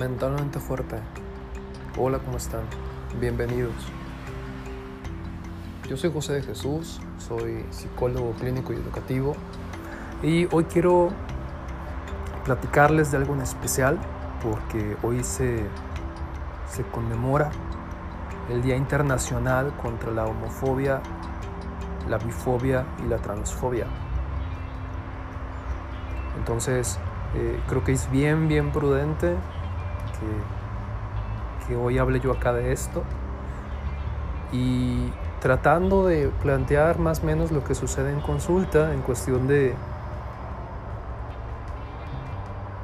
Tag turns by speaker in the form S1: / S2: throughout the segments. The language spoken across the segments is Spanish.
S1: mentalmente fuerte. Hola, ¿cómo están? Bienvenidos. Yo soy José de Jesús, soy psicólogo clínico y educativo y hoy quiero platicarles de algo en especial porque hoy se, se conmemora el Día Internacional contra la Homofobia, la Bifobia y la Transfobia. Entonces, eh, creo que es bien, bien prudente que, hoy hable yo acá de esto y tratando de plantear más o menos lo que sucede en consulta en cuestión de,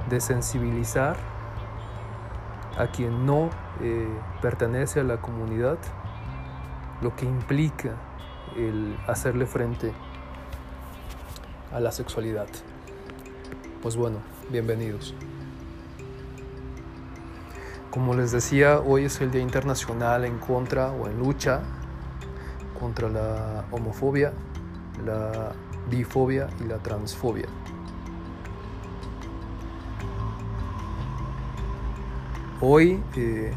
S1: de sensibilizar a quien no eh, pertenece a la comunidad, lo que implica el hacerle frente a la sexualidad. Pues bueno, bienvenidos. Como les decía, hoy es el Día Internacional en contra o en lucha contra la homofobia, la bifobia y la transfobia. Hoy, eh,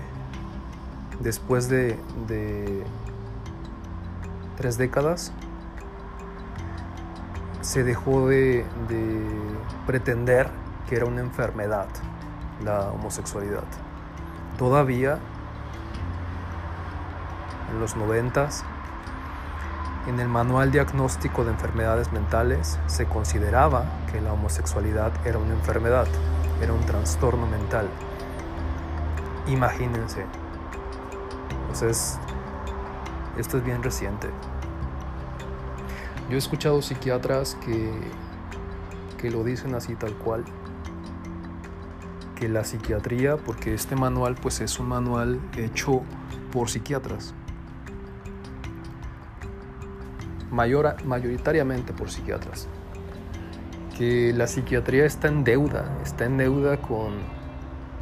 S1: después de, tres décadas, se dejó de, de, pretender que era una enfermedad la homosexualidad. Todavía en los noventas, en el manual diagnóstico de enfermedades mentales se consideraba que la homosexualidad era una enfermedad, era un trastorno mental. Imagínense. Entonces, esto es bien reciente. Yo he escuchado psiquiatras que, que lo dicen así tal cual, que la psiquiatría, porque este manual pues es un manual hecho por psiquiatras, mayor, mayoritariamente por psiquiatras, que la psiquiatría está en deuda, está en deuda con,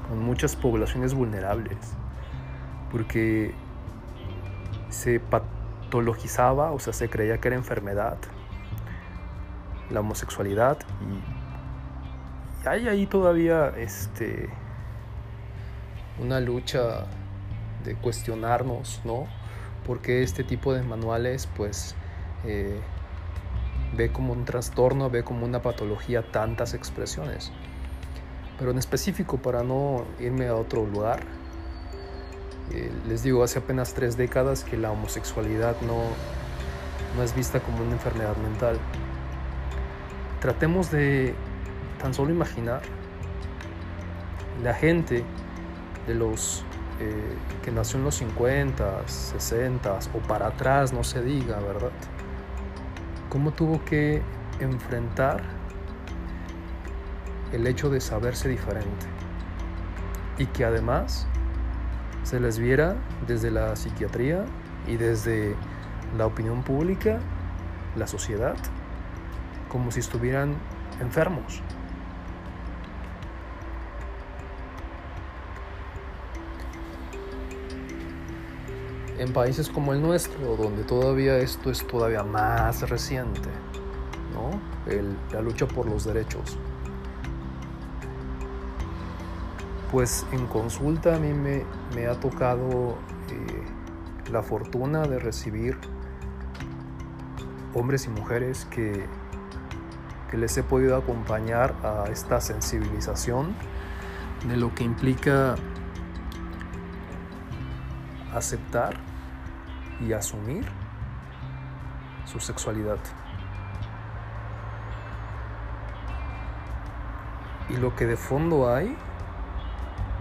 S1: con muchas poblaciones vulnerables, porque se patologizaba, o sea, se creía que era enfermedad, la homosexualidad y hay ahí todavía este, una lucha de cuestionarnos, ¿no? Porque este tipo de manuales, pues, eh, ve como un trastorno, ve como una patología tantas expresiones. Pero en específico, para no irme a otro lugar, eh, les digo, hace apenas tres décadas que la homosexualidad no, no es vista como una enfermedad mental. Tratemos de tan solo imaginar la gente de los eh, que nació en los 50, 60 o para atrás, no se diga, ¿verdad? ¿Cómo tuvo que enfrentar el hecho de saberse diferente? Y que además se les viera desde la psiquiatría y desde la opinión pública, la sociedad, como si estuvieran enfermos. En países como el nuestro, donde todavía esto es todavía más reciente, ¿no? La lucha por los derechos. Pues en consulta a mí me, me ha tocado eh, la fortuna de recibir hombres y mujeres que, que les he podido acompañar a esta sensibilización de lo que implica aceptar y asumir su sexualidad. Y lo que de fondo hay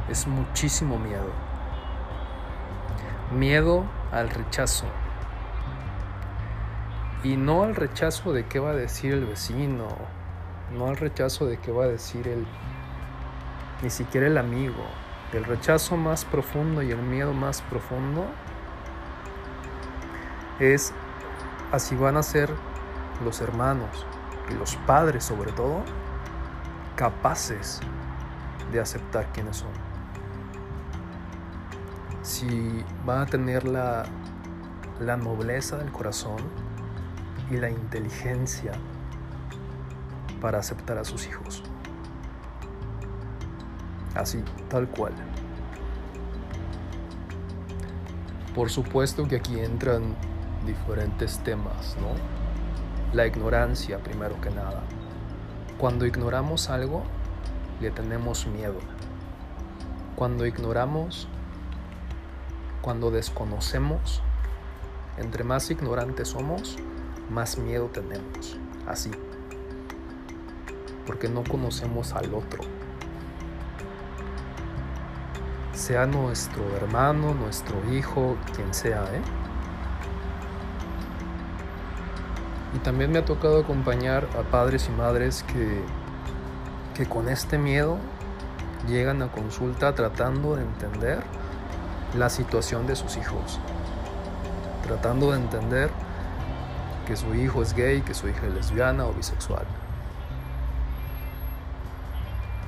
S1: es muchísimo miedo. Miedo al rechazo. Y no al rechazo de qué va a decir el vecino, no al rechazo de qué va a decir el ni siquiera el amigo. El rechazo más profundo y el miedo más profundo es así van a ser los hermanos y los padres sobre todo capaces de aceptar quiénes son. Si van a tener la, la nobleza del corazón y la inteligencia para aceptar a sus hijos. Así, tal cual. Por supuesto que aquí entran diferentes temas, ¿no? La ignorancia, primero que nada. Cuando ignoramos algo, le tenemos miedo. Cuando ignoramos, cuando desconocemos, entre más ignorantes somos, más miedo tenemos. Así. Porque no conocemos al otro. Sea nuestro hermano, nuestro hijo, quien sea, ¿eh? Y también me ha tocado acompañar a padres y madres que, que con este miedo llegan a consulta tratando de entender la situación de sus hijos, tratando de entender que su hijo es gay, que su hija es lesbiana o bisexual.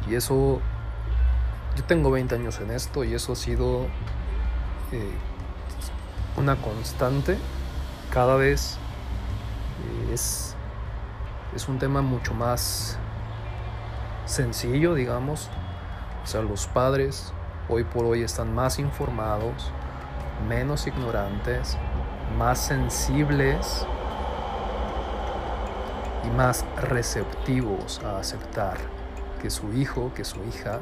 S1: Y eso, yo tengo 20 años en esto y eso ha sido eh, una constante cada vez es, un tema mucho más sencillo, digamos. O sea, los padres hoy por hoy están más informados, menos ignorantes, más sensibles y más receptivos a aceptar que su hijo, que su hija,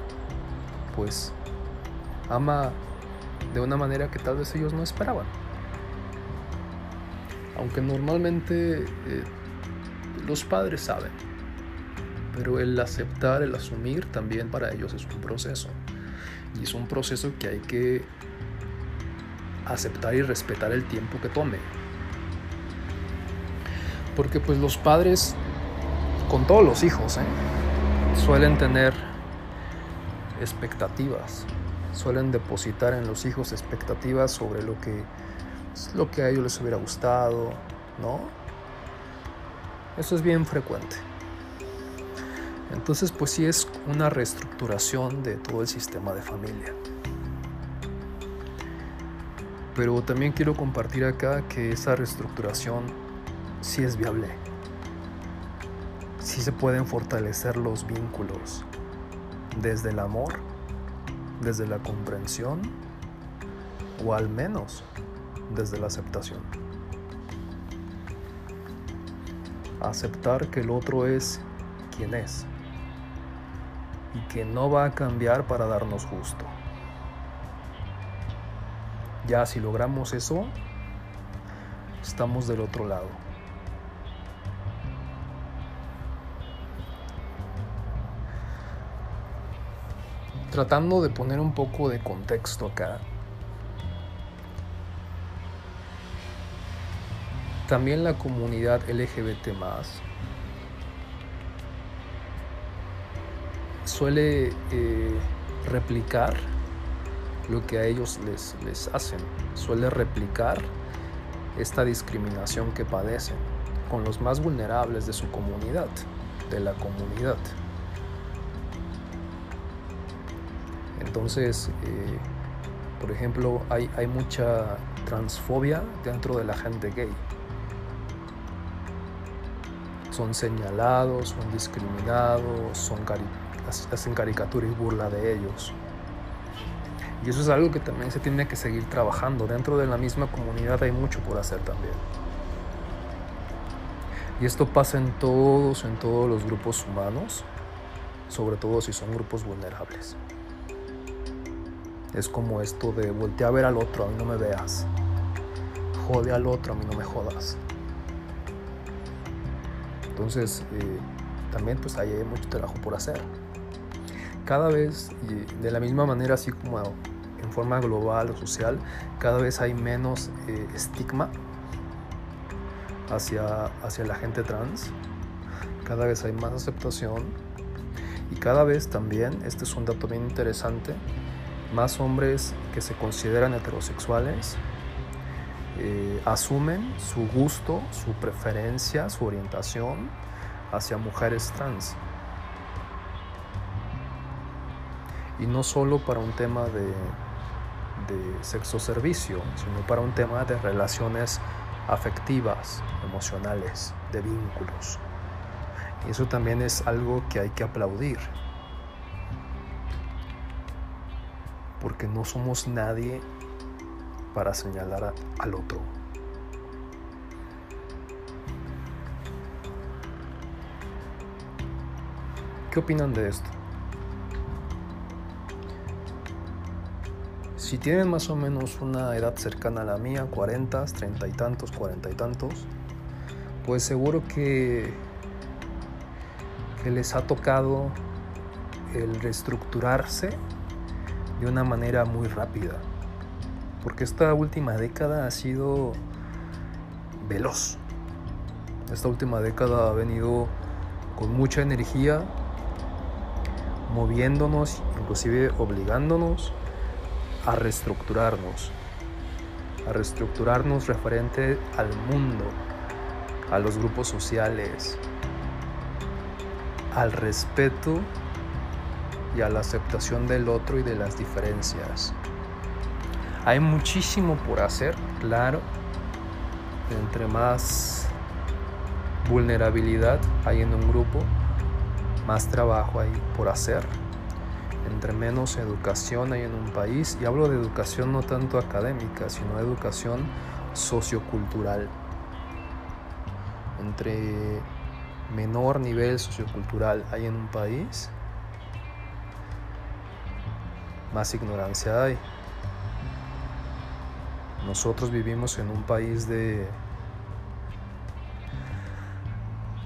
S1: pues ama de una manera que tal vez ellos no esperaban aunque normalmente eh, los padres saben, pero el aceptar, el asumir también para ellos es un proceso. Y es un proceso que hay que aceptar y respetar el tiempo que tome. Porque pues los padres, con todos los hijos, ¿eh? suelen tener expectativas, suelen depositar en los hijos expectativas sobre lo que lo que a ellos les hubiera gustado, ¿no? Eso es bien frecuente. Entonces, pues sí es una reestructuración de todo el sistema de familia. Pero también quiero compartir acá que esa reestructuración sí es viable. Sí se pueden fortalecer los vínculos desde el amor, desde la comprensión o al menos desde la aceptación. Aceptar que el otro es quien es y que no va a cambiar para darnos justo. Ya si logramos eso, estamos del otro lado. Tratando de poner un poco de contexto acá, También la comunidad LGBT suele eh, replicar lo que a ellos les, les hacen, suele replicar esta discriminación que padecen con los más vulnerables de su comunidad, de la comunidad. Entonces, eh, por ejemplo, hay, hay mucha transfobia dentro de la gente gay son señalados, son discriminados, hacen caricatura y burla de ellos. Y eso es algo que también se tiene que seguir trabajando. Dentro de la misma comunidad hay mucho por hacer también. Y esto pasa en todos, en todos los grupos humanos, sobre todo si son grupos vulnerables. Es como esto de voltear a ver al otro, a mí no me veas. Jode al otro, a mí no me jodas. Entonces, eh, también pues hay mucho trabajo por hacer. Cada vez, y de la misma manera, así como en forma global o social, cada vez hay menos eh, estigma hacia, hacia la gente trans, cada vez hay más aceptación y cada vez también, este es un dato bien interesante, más hombres que se consideran heterosexuales eh, asumen su gusto, su preferencia, su orientación hacia mujeres trans. Y no solo para un tema de, de sexo servicio, sino para un tema de relaciones afectivas, emocionales, de vínculos. Y eso también es algo que hay que aplaudir. porque no somos nadie para señalar al otro. ¿Qué opinan de esto? Si tienen más o menos una edad cercana a la mía, 40, 30 y tantos, 40 y tantos, pues seguro que, que les ha tocado el reestructurarse de una manera muy rápida. Porque esta última década ha sido veloz. Esta última década ha venido con mucha energía, moviéndonos, inclusive obligándonos a reestructurarnos, a reestructurarnos referente al mundo, a los grupos sociales, al respeto y a la aceptación del otro y de las diferencias. Hay muchísimo por hacer, claro. Entre más vulnerabilidad hay en un grupo, más trabajo hay por hacer. Entre menos educación hay en un país, y hablo de educación no tanto académica, sino educación sociocultural. Entre menor nivel sociocultural hay en un país, más ignorancia hay. Nosotros vivimos en un país de,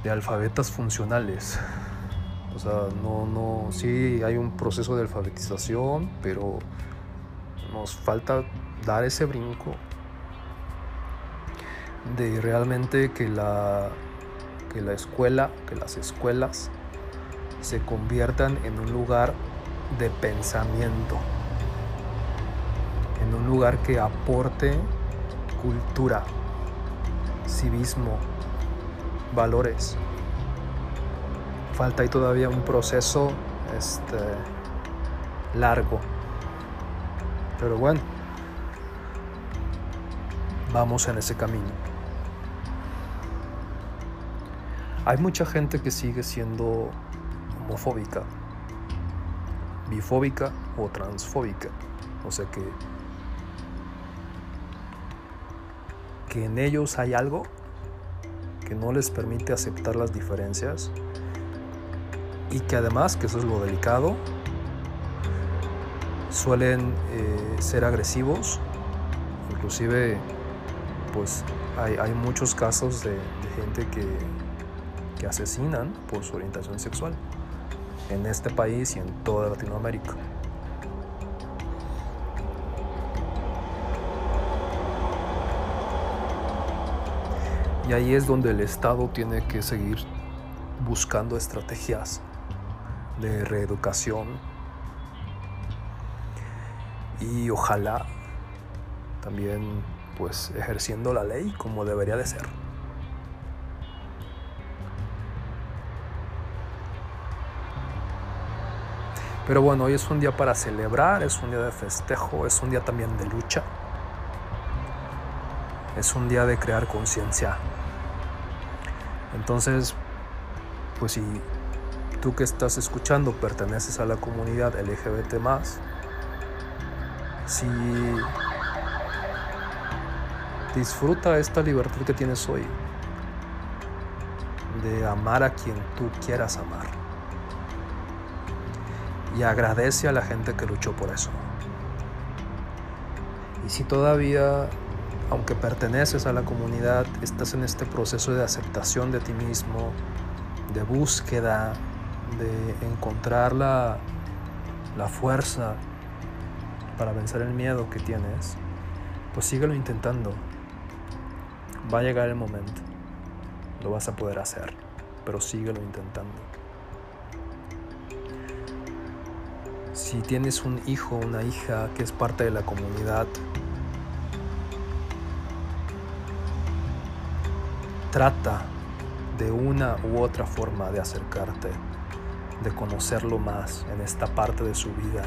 S1: de alfabetas funcionales. O sea, no, no, sí hay un proceso de alfabetización, pero nos falta dar ese brinco de realmente que la, que la escuela, que las escuelas se conviertan en un lugar de pensamiento, lugar que aporte cultura, civismo, valores. Falta ahí todavía un proceso este, largo. Pero bueno, vamos en ese camino. Hay mucha gente que sigue siendo homofóbica bifóbica o transfóbica. O sea que, que en ellos hay algo que no les permite aceptar las diferencias y que además, que eso es lo delicado, suelen eh, ser agresivos, inclusive pues hay, muchos casos de, de gente que, que asesinan por su orientación sexual en este país y en toda Latinoamérica. Y ahí es donde el Estado tiene que seguir buscando estrategias de reeducación y ojalá también pues ejerciendo la ley como debería de ser. Pero bueno, hoy es un día para celebrar, es un día de festejo, es un día también de lucha. Es un día de crear conciencia. Entonces, pues si tú que estás escuchando perteneces a la comunidad LGBT si disfruta esta libertad que tienes hoy de amar a quien tú quieras amar y agradece a la gente que luchó por eso. Y si todavía, aunque perteneces a la comunidad, estás en este proceso de aceptación de ti mismo, de búsqueda, de encontrar la, la fuerza para vencer el miedo que tienes, pues síguelo intentando. Va a llegar el momento. Lo vas a poder hacer, pero síguelo intentando. si tienes un hijo o una hija que es parte de la comunidad, trata de una u otra forma de acercarte, de conocerlo más en esta parte de su vida,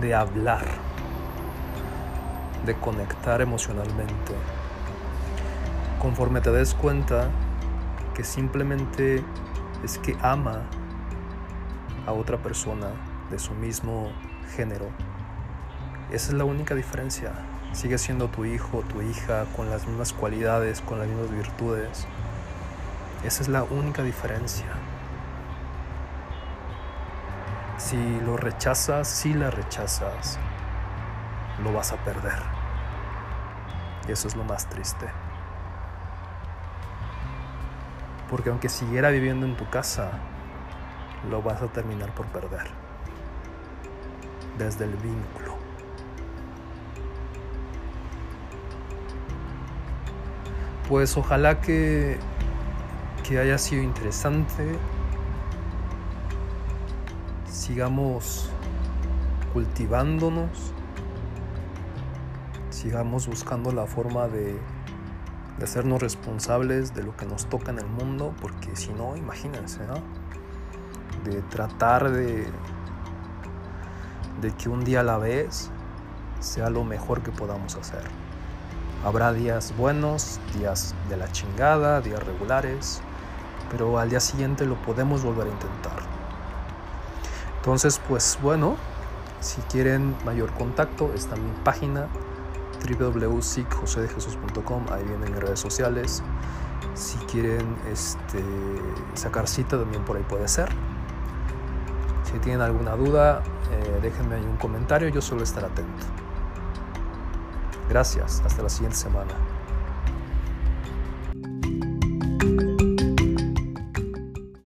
S1: de hablar, de conectar emocionalmente. Conforme te des cuenta que simplemente es que ama a otra persona, de su mismo género Esa es la única diferencia. Sigue siendo tu hijo, tu hija, con las mismas cualidades, con las mismas virtudes. Esa es la única diferencia. Si lo rechazas, si la rechazas, lo vas a perder. Y eso es lo más triste. Porque aunque siguiera viviendo en tu casa, lo vas a terminar por perder. Desde el vínculo. Pues ojalá que, que haya sido interesante. Sigamos cultivándonos. Sigamos buscando la forma de, de hacernos responsables de lo que nos toca en el mundo, porque si no, imagínense. De tratar de, de que un día a la vez sea lo mejor que podamos hacer. Habrá días buenos, días de la chingada, días regulares, pero al día siguiente lo podemos volver a intentar. Entonces, pues bueno, si quieren mayor contacto, está mi página www.sicjosedejesus.com, ahí vienen mis redes sociales. Si quieren este, sacar cita, también por ahí puede ser. Si tienen alguna duda, eh, déjenme ahí un comentario, yo suelo estar atento. Gracias, hasta la siguiente semana.